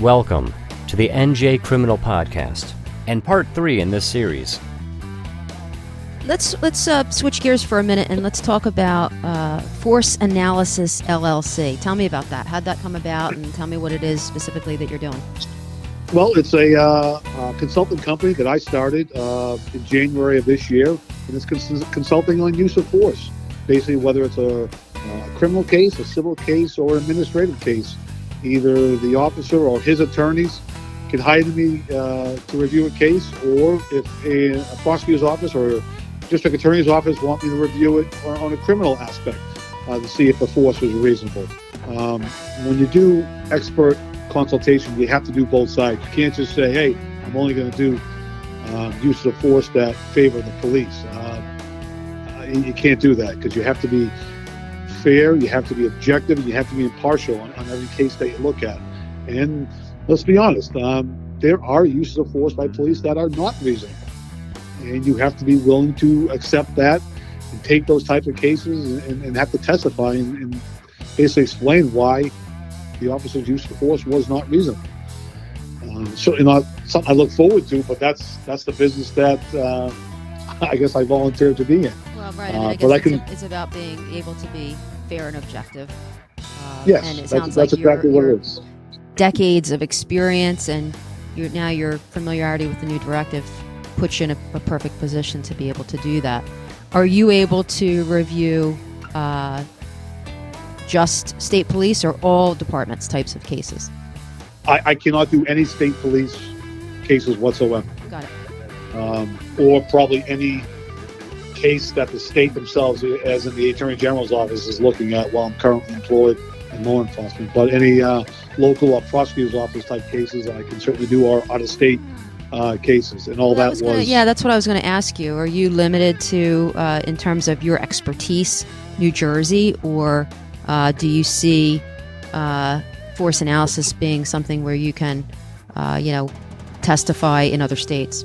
Welcome to the NJ Criminal Podcast and part three in this series. Let's let's uh, switch gears for a minute and let's talk about uh, Force Analysis LLC. Tell me about that. How'd that come about, and tell me what it is specifically that you're doing. Well, it's a uh, uh, consulting company that I started uh, in January of this year, and it's cons- consulting on use of force. Basically, whether it's a, a criminal case, a civil case, or an administrative case, either the officer or his attorneys can hire me uh, to review a case, or if a, a, prosecutor's office or district attorney's office want me to review it on a criminal aspect uh, to see if the force was reasonable. Um, when you do expert consultation, you have to do both sides. You can't just say, "Hey, I'm only going to do um, use of force that favor the police." Uh, you can't do that because you have to be fair, you have to be objective, and you have to be impartial on, on every case that you look at. And let's be honest, um, there are uses of force by police that are not reasonable, and you have to be willing to accept that and take those types of cases and, and have to testify and, and basically explain why the officer's use of force was not reasonable. Um, certainly not something I look forward to, but that's that's the business that uh, I guess I volunteered to be in. Well, right. I mean, I guess I can, it's, about being able to be fair and objective. Um, yes, and it sounds that's, like exactly what it is. Decades of experience and your now your familiarity with the new directive puts you in a, a, perfect position to be able to do that. Are you able to review uh, just state police or all departments types of cases? I, I cannot do any state police cases whatsoever. Got it. Um, or probably any case that the state themselves, as in the Attorney General's office, is looking at while I'm currently employed in law enforcement. But any uh, local or prosecutor's office type cases I can certainly do are out of state uh, cases, and all well, that was, gonna, yeah. That's what I was going to ask you. Are you limited to, uh, in terms of your expertise, New Jersey, or uh, do you see uh, force analysis being something where you can, uh, you know, testify in other states?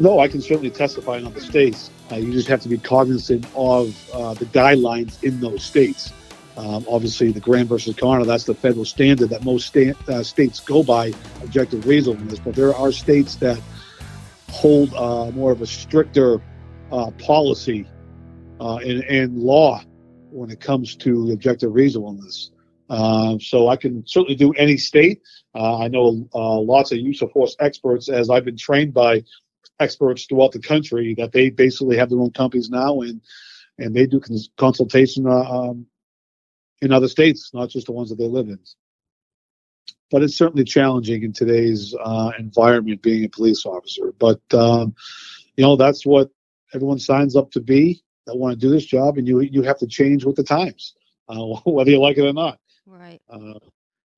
No, I can certainly testify in other states. Uh, you just have to be cognizant of uh, the guidelines in those states. Um, obviously, the Graham versus Connor, that's the federal standard that most sta- uh, states go by, objective reasonableness. But there are states that hold more of a stricter policy in, in law when it comes to objective reasonableness. Uh, so I can certainly do any state. Uh, I know uh, lots of use of force experts, as I've been trained by experts throughout the country, that they basically have their own companies now, and and they do cons- consultation uh, um, in other states, not just the ones that they live in. But it's certainly challenging in today's uh, environment being a police officer. But um, you know that's what everyone signs up to be that want to do this job, and you you have to change with the times, uh, whether you like it or not. Right. Uh,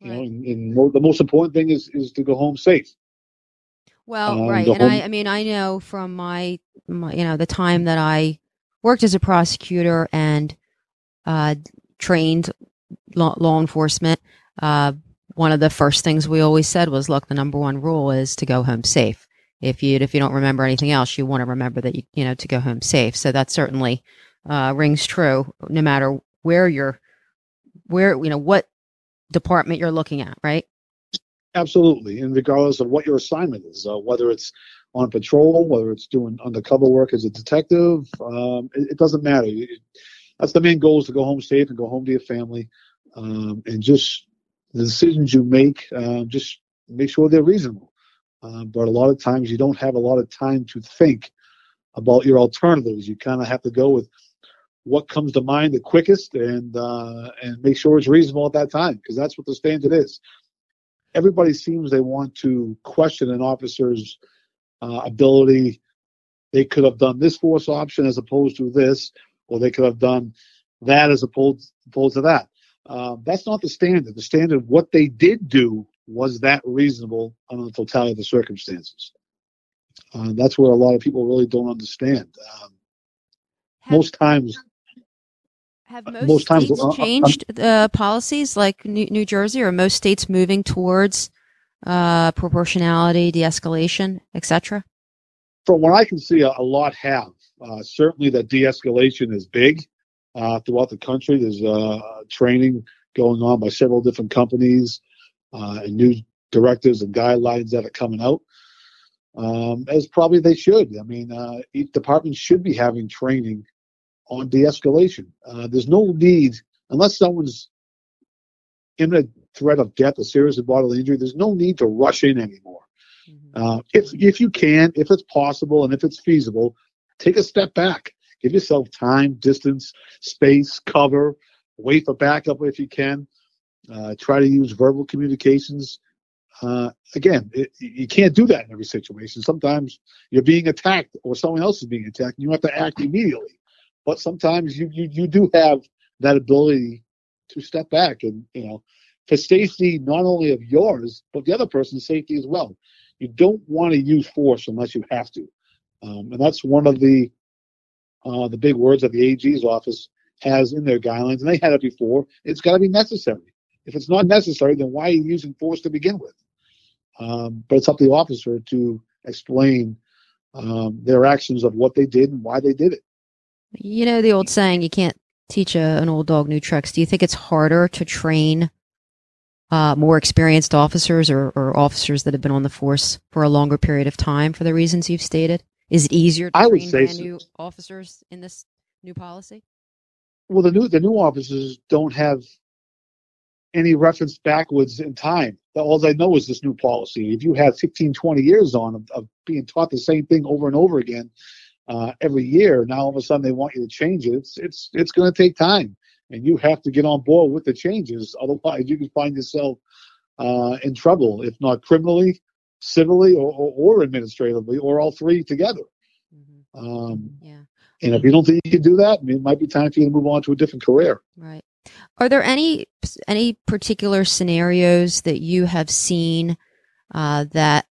you know, and, and mo- the most important thing is is to go home safe. Well, um, right, and home- I, I mean, I know from my, my, you know, the time that I worked as a prosecutor and uh, trained law, law enforcement. Uh, one of the first things we always said was, "Look, the number one rule is to go home safe." if you if you don't remember anything else, you want to remember that you you know to go home safe. So that certainly uh, rings true, no matter where you're, where you know what department you're looking at, right? Absolutely, and regardless of what your assignment is, uh, whether it's on patrol, whether it's doing undercover work as a detective, um, it, it, doesn't matter. that's the main goal is to go home safe and go home to your family, um, and just the decisions you make, uh, just make sure they're reasonable. Uh, but a lot of times you don't have a lot of time to think about your alternatives. You kind of have to go with what comes to mind the quickest and uh, and make sure it's reasonable at that time because that's what the standard is. Everybody seems they want to question an officer's uh, ability. They could have done this force option as opposed to this, or they could have done that as opposed, opposed to that. Uh, that's not the standard. The standard, what they did do was that reasonable under the totality of the circumstances? Uh, that's where a lot of people really don't understand. Um, most times, have most, most states times, uh, uh, changed uh, policies like New, New, Jersey, or most states moving towards uh, proportionality, de-escalation, etc.? From what I can see, a, a lot have. Uh, certainly, that de-escalation is big throughout the country. There's training going on by several different companies uh, in New directives and guidelines that are coming out, um, as probably they should. I mean, uh, each department should be having training on de-escalation. Uh, there's no need unless someone's in a threat of death or serious bodily injury. There's no need to rush in anymore. Mm-hmm. Uh, if if you can, if it's possible, and if it's feasible, take a step back. Give yourself time, distance, space, cover. Wait for backup if you can. Uh, try to use verbal communications. Uh, again, it, you can't do that in every situation. Sometimes you're being attacked or someone else is being attacked, and you have to act immediately. But sometimes you, you, you do have that ability to step back and, you know, for safety not only of yours, but the other person's safety as well. You don't want to use force unless you have to. Um, and that's one of the uh, the big words that the AG's office has in their guidelines, and they had it before. It's got to be necessary. If it's not necessary, then why are you using force to begin with? Um, but it's up to the officer to explain um, their actions of what they did and why they did it. You know the old saying, you can't teach a, an old dog new tricks. Do you think it's harder to train uh, more experienced officers or, or, officers that have been on the force for a longer period of time for the reasons you've stated? Is it easier to I train brand so. new officers in this new policy? Well, the new the new officers don't have any reference backwards in time. All they know is this new policy. If you have 15, 20 years on of, of being taught the same thing over and over again uh, every year, now all of a sudden they want you to change it. It's it's it's going to take time, and you have to get on board with the changes. Otherwise, you can find yourself uh, in trouble, if not criminally, civilly, or, or, or administratively, or all three together. Mm-hmm. Um, yeah. And if you don't think you can do that, I mean, it might be time for you to move on to a different career. Right. Are there any any particular scenarios that you have seen uh, that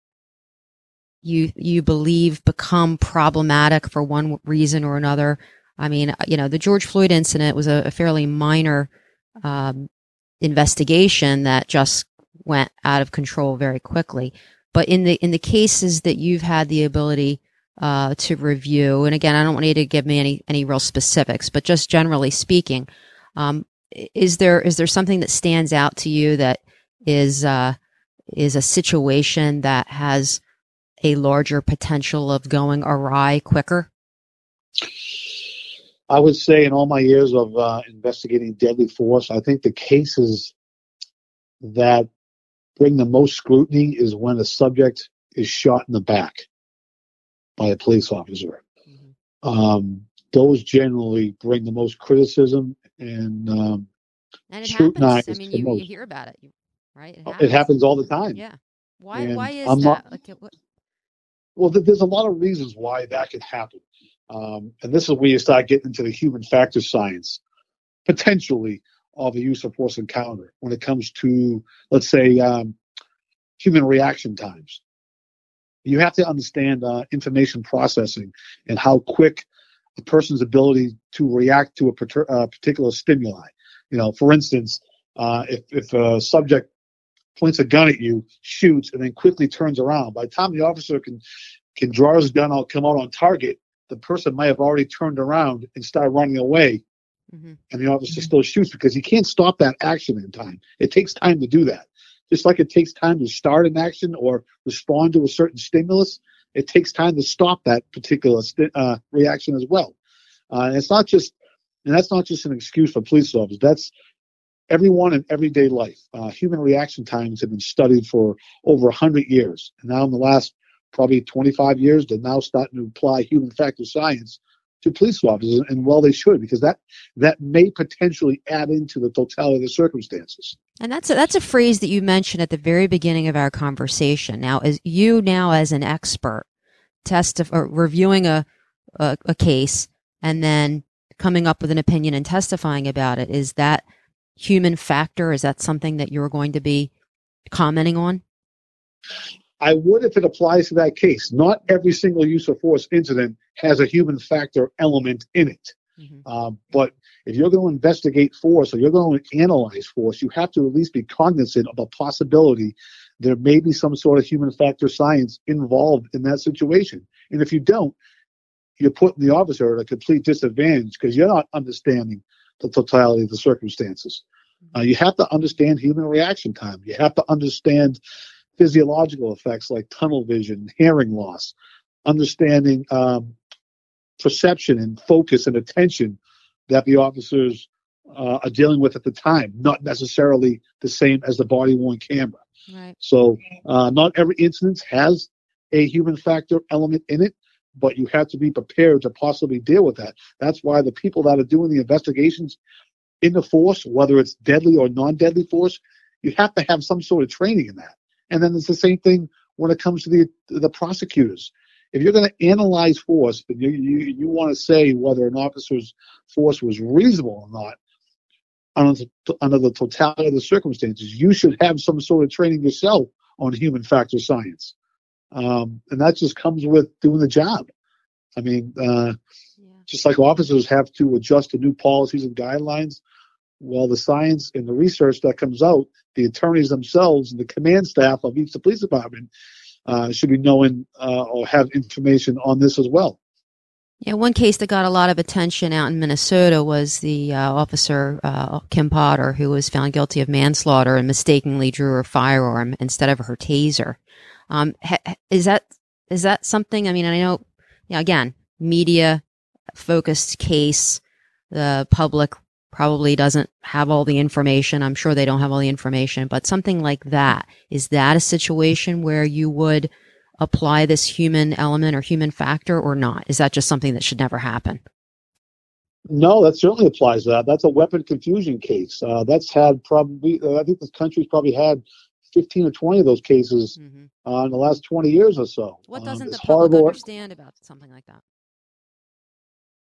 you you believe become problematic for one reason or another? I mean, you know, the George Floyd incident was a, a fairly minor um, investigation that just went out of control very quickly. But in the in the cases that you've had the ability uh, to review, and again, I don't want you to give me any any real specifics, but just generally speaking, um, is there is there something that stands out to you that is uh, is a situation that has a larger potential of going awry quicker? I would say, in all my years of uh, investigating deadly force, I think the cases that bring the most scrutiny is when a subject is shot in the back by a police officer. Mm-hmm. Um, those generally bring the most criticism and um, and it happens. I mean, you, you, hear about it, right? It happens. it happens. all the time. Yeah. Why? And why is I'm that? Not, like, what? Well, there's a lot of reasons why that could happen, um, and this is where you start getting into the human factor science, potentially of the use of force encounter when it comes to, let's say, um, human reaction times. You have to understand uh, information processing and how quick a person's ability to react to a per- uh, particular stimuli. You know, for instance, uh, if, if a subject points a gun at you, shoots, and then quickly turns around, by the time the officer can can draw his gun out, come out on target, the person might have already turned around and started running away. Mm-hmm. And the officer mm-hmm. still shoots because he can't stop that action in time. It takes time to do that. Just like it takes time to start an action or respond to a certain stimulus, it takes time to stop that particular st- uh, reaction as well. Uh, and it's not just, and that's not just an excuse for police officers. That's everyone in everyday life. Uh, human reaction times have been studied for over 100 years. And now, in the last probably 25 years, they're now starting to apply human factor science to police officers, and well, they should because that that may potentially add into the totality of the circumstances. And that's a, that's a phrase that you mentioned at the very beginning of our conversation. Now, as you now as an expert, testif- or reviewing a, a, a case and then coming up with an opinion and testifying about it, is that human factor? Is that something that you're going to be commenting on? I would if it applies to that case. Not every single use of force incident has a human factor element in it. Mm-hmm. Um, but if you're going to investigate force or you're going to analyze force, you have to at least be cognizant of a possibility there may be some sort of human factor science involved in that situation. And if you don't, you're putting the officer at a complete disadvantage because you're not understanding the totality of the circumstances. Mm-hmm. Uh, you have to understand human reaction time. You have to understand physiological effects like tunnel vision, hearing loss, understanding um, perception and focus and attention that the officers uh, are dealing with at the time, not necessarily the same as the body worn camera. Right. So, uh, not every incident has a human factor element in it, but you have to be prepared to possibly deal with that. That's why the people that are doing the investigations in the force, whether it's deadly or non deadly force, you have to have some sort of training in that. And then it's the same thing when it comes to the the prosecutors. If you're going to analyze force, and you you, you want to say whether an officer's force was reasonable or not, under under the totality of the circumstances, you should have some sort of training yourself on human factor science, um, and that just comes with doing the job. I mean, uh, yeah. just like officers have to adjust to new policies and guidelines, well, the science and the research that comes out, the attorneys themselves and the command staff of each police department uh, should be knowing uh, or have information on this as well. Yeah, one case that got a lot of attention out in Minnesota was the uh, officer uh, Kim Potter, who was found guilty of manslaughter and mistakenly drew her firearm instead of her taser. Um, ha- is that is that something? I mean, I know, you know, again, media focused case. The public probably doesn't have all the information. I'm sure they don't have all the information, but something like that is that a situation where you would apply this human element or human factor or not? Is that just something that should never happen? No, that certainly applies to that. That's a weapon confusion case. Uh, that's had probably, uh, I think this country's probably had 15 or 20 of those cases mm-hmm. uh, in the last 20 years or so. What doesn't um, the public understand about something like that?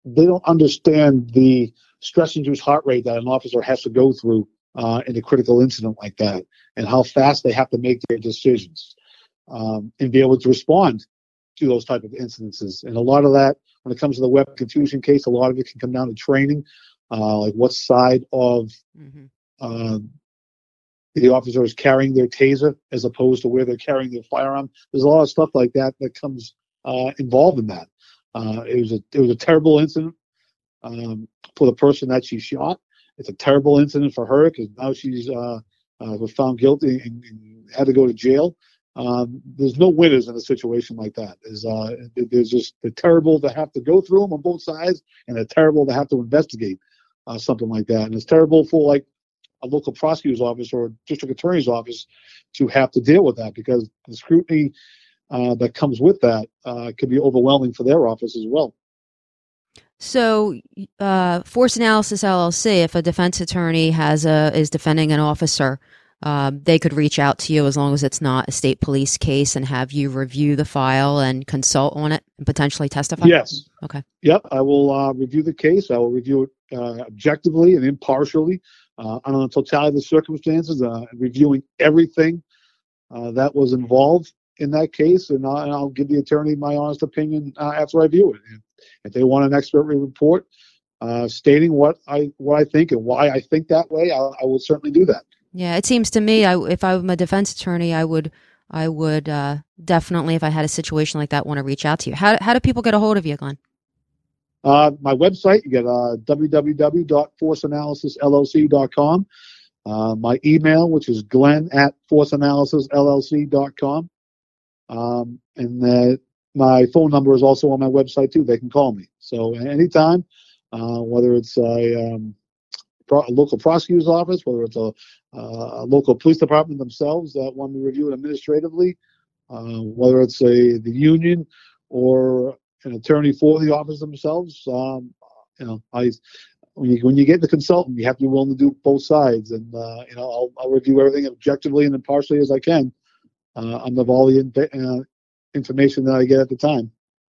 They don't understand the stress-induced heart rate that an officer has to go through uh, in a critical incident like that, and how fast they have to make their decisions um, and be able to respond to those type of incidences. And a lot of that, when it comes to the weapon confusion case, a lot of it can come down to training, uh, like what side of mm-hmm. The officer is carrying their taser as opposed to where they're carrying their firearm. There's a lot of stuff like that that comes uh, involved in that. Uh, it was a it was a terrible incident um, for the person that she shot. It's a terrible incident for her because now she's uh, uh, was found guilty and, and had to go to jail. Um, there's no winners in a situation like that. There's, uh, there's just they're terrible to have to go through them on both sides, and they're terrible to have to investigate uh, something like that. And it's terrible for like a local prosecutor's office or district attorney's office to have to deal with that because the scrutiny uh, that comes with that uh, can be overwhelming for their office as well. So, uh, Force Analysis LLC, if a defense attorney has a is defending an officer um, they could reach out to you as long as it's not a state police case and have you review the file and consult on it and potentially testify? Yes. Okay. Yep. I will uh, review the case. I will review it uh, objectively and impartially uh, on the totality of the circumstances, uh, reviewing everything uh, that was involved in that case, and, and, I'll give the attorney my honest opinion uh, after I view it. if they want an expert report stating what I what I think and why I think that way, I, I will certainly do that. Yeah, it seems to me, I, if I'm a defense attorney, I would, I would uh, definitely, if I had a situation like that, want to reach out to you. How, how do people get a hold of you, Glenn? Uh, my website, you get uh, www.forceanalysisllc.com. Uh, my email, which is glenn at forceanalysisllc.com. Um, and my phone number is also on my website, too. They can call me. So anytime, uh, whether it's a, um, pro- local prosecutor's office, whether it's a uh, a local police department themselves that want to review it administratively, uh, whether it's a the union or an attorney for the office themselves. Um, you know, I when you when you get the consultant, you have to be willing to do both sides, and uh, you know, I'll, I'll review everything objectively and impartially as I can uh, all the uh, information that I get at the time.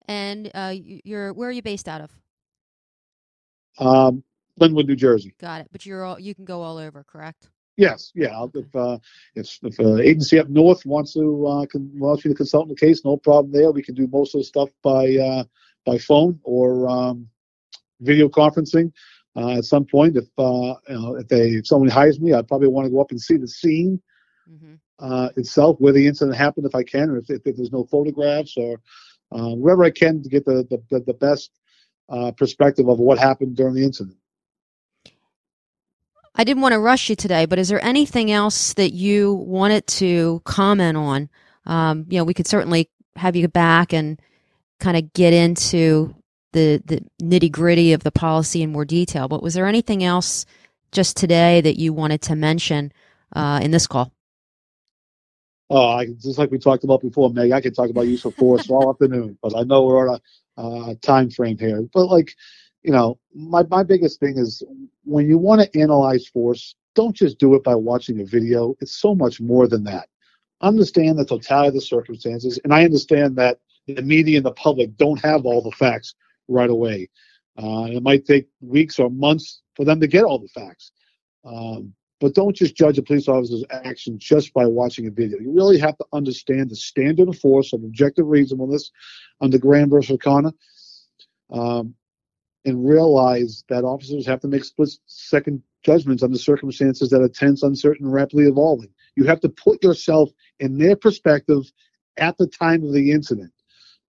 And uh, you're where are you based out of? Um, Linwood, New Jersey. Got it. But you're all you can go all over, correct? Yes, yeah. If uh, if, if an agency up north wants to uh, can, wants me to consult in the case, no problem there. We can do most of the stuff by uh, by phone or um, video conferencing. Uh, at some point, if uh, you know, if they if someone hires me, I'd probably want to go up and see the scene mm-hmm. uh, itself, where the incident happened, if I can, or if, if, if there's no photographs or uh, wherever I can to get the the, the best uh, perspective of what happened during the incident. I didn't want to rush you today, but is there anything else that you wanted to comment on? Um, you know, we could certainly have you back and kind of get into the the nitty gritty of the policy in more detail. But was there anything else just today that you wanted to mention uh, in this call? Oh, I, just like we talked about before, Meg, I could talk about use of force all afternoon, but I know we're on a uh, time frame here. But like, you know, my, my biggest thing is when you want to analyze force, don't just do it by watching a video. It's so much more than that. Understand the totality of the circumstances, and I understand that the media and the public don't have all the facts right away. Uh, it might take weeks or months for them to get all the facts. Um, but don't just judge a police officer's action just by watching a video. You really have to understand the standard of force of objective reasonableness under Graham versus O'Connor, um, and realize that officers have to make split second judgments under circumstances that are tense, uncertain, and rapidly evolving. You have to put yourself in their perspective at the time of the incident,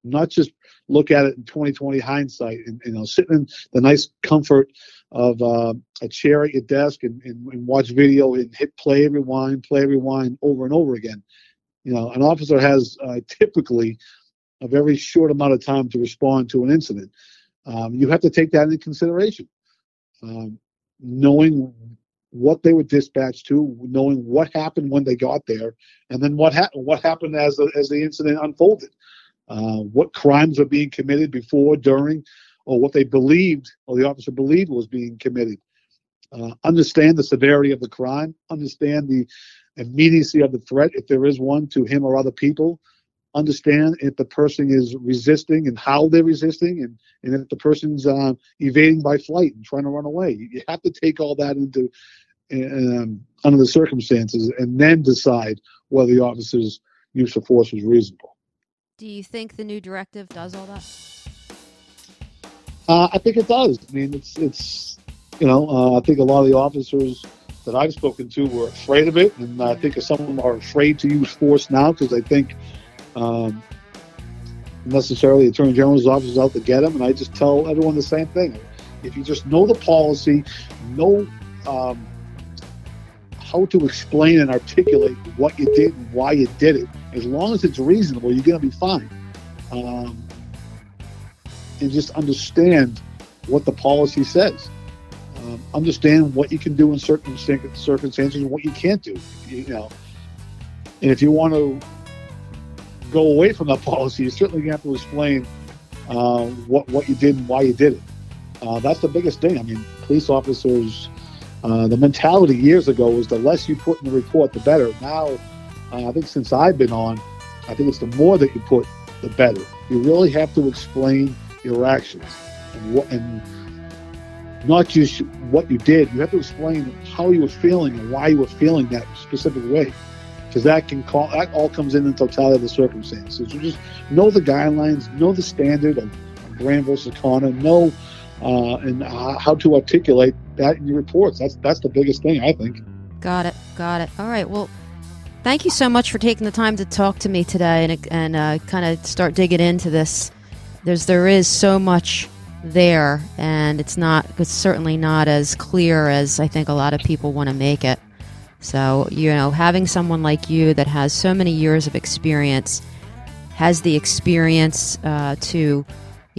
not just look at it in 2020 hindsight and you know sitting in the nice comfort of uh, a chair at your desk and, and, and, watch video and hit play rewind play rewind over and over again you know an officer has uh, typically a very short amount of time to respond to an incident um, you have to take that into consideration um, knowing what they were dispatched to knowing what happened when they got there and then what happened what happened as the, as the incident unfolded uh, what crimes were being committed before, during, or what they believed or the officer believed was being committed. Uh, understand the severity of the crime, understand the immediacy of the threat, if there is one, to him or other people. Understand if the person is resisting and how they're resisting, and, and if the person's uh, evading by flight and trying to run away. You have to take all that into um, under the circumstances and then decide whether the officer's use of force was reasonable. Do you think the new directive does all that? Uh, I think it does. I mean, it's it's you know, uh, I think a lot of the officers that I've spoken to were afraid of it, and I think some of them are afraid to use force now because they think um, necessarily Attorney General's office is out to get them. And I just tell everyone the same thing: if you just know the policy, know um, how to explain and articulate what you did and why you did it. As long as it's reasonable, you're going to be fine. Um, and just understand what the policy says. Um, understand what you can do in certain circumstances and what you can't do. You know, and if you want to go away from that policy, you certainly have to explain uh, what what you did and why you did it. Uh, that's the biggest thing. I mean, police officers uh, the mentality years ago was the less you put in the report, the better. Now, uh, I think since I've been on, I think it's the more that you put, the better. You really have to explain your actions and what, and not just what you did. You have to explain how you were feeling and why you were feeling that specific way, because that can call that all comes in the totality of the circumstances. You just know the guidelines, know the standard of Graham versus Connor, know uh, and uh, how to articulate that in your reports. That's that's the biggest thing, I think. Got it. Got it. All right. Well, thank you so much for taking the time to talk to me today and and uh, kind of start digging into this. There's there is so much there, and it's not it's certainly not as clear as I think a lot of people want to make it. So you know, having someone like you that has so many years of experience, has the experience uh, to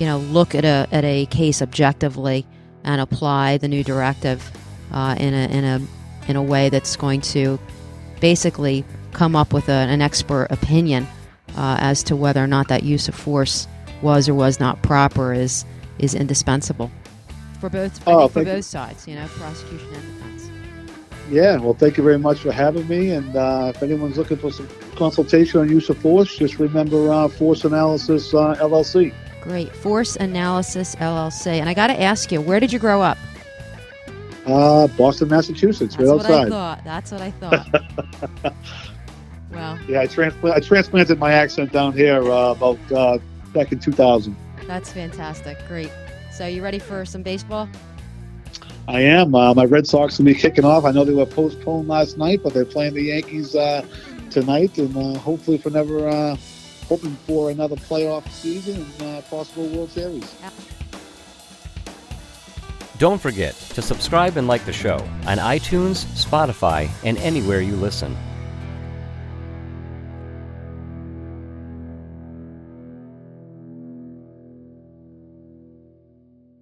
you know, look at a at a case objectively and apply the new directive uh, in a in a in a way that's going to basically come up with a, an expert opinion uh, as to whether or not that use of force was or was not proper is is indispensable for both oh, for both you. sides, you know, prosecution and defense. Yeah, well, thank you very much for having me. And uh, if anyone's looking for some consultation on use of force, just remember uh, Force Analysis uh, LLC. Great. Force Analysis LLC. And I got to ask you, where did you grow up? Uh, Boston, Massachusetts, That's right outside. What I thought. That's what I thought. well. Yeah, I, transpl- I transplanted my accent down here uh, about uh, back in 2000. That's fantastic. Great. So, you ready for some baseball? I am. Uh, my Red Sox will be kicking off. I know they were postponed last night, but they're playing the Yankees uh, tonight, and uh, hopefully for never uh, hoping for another playoff season and uh, possible World Series. Don't forget to subscribe and like the show on iTunes, Spotify, and anywhere you listen.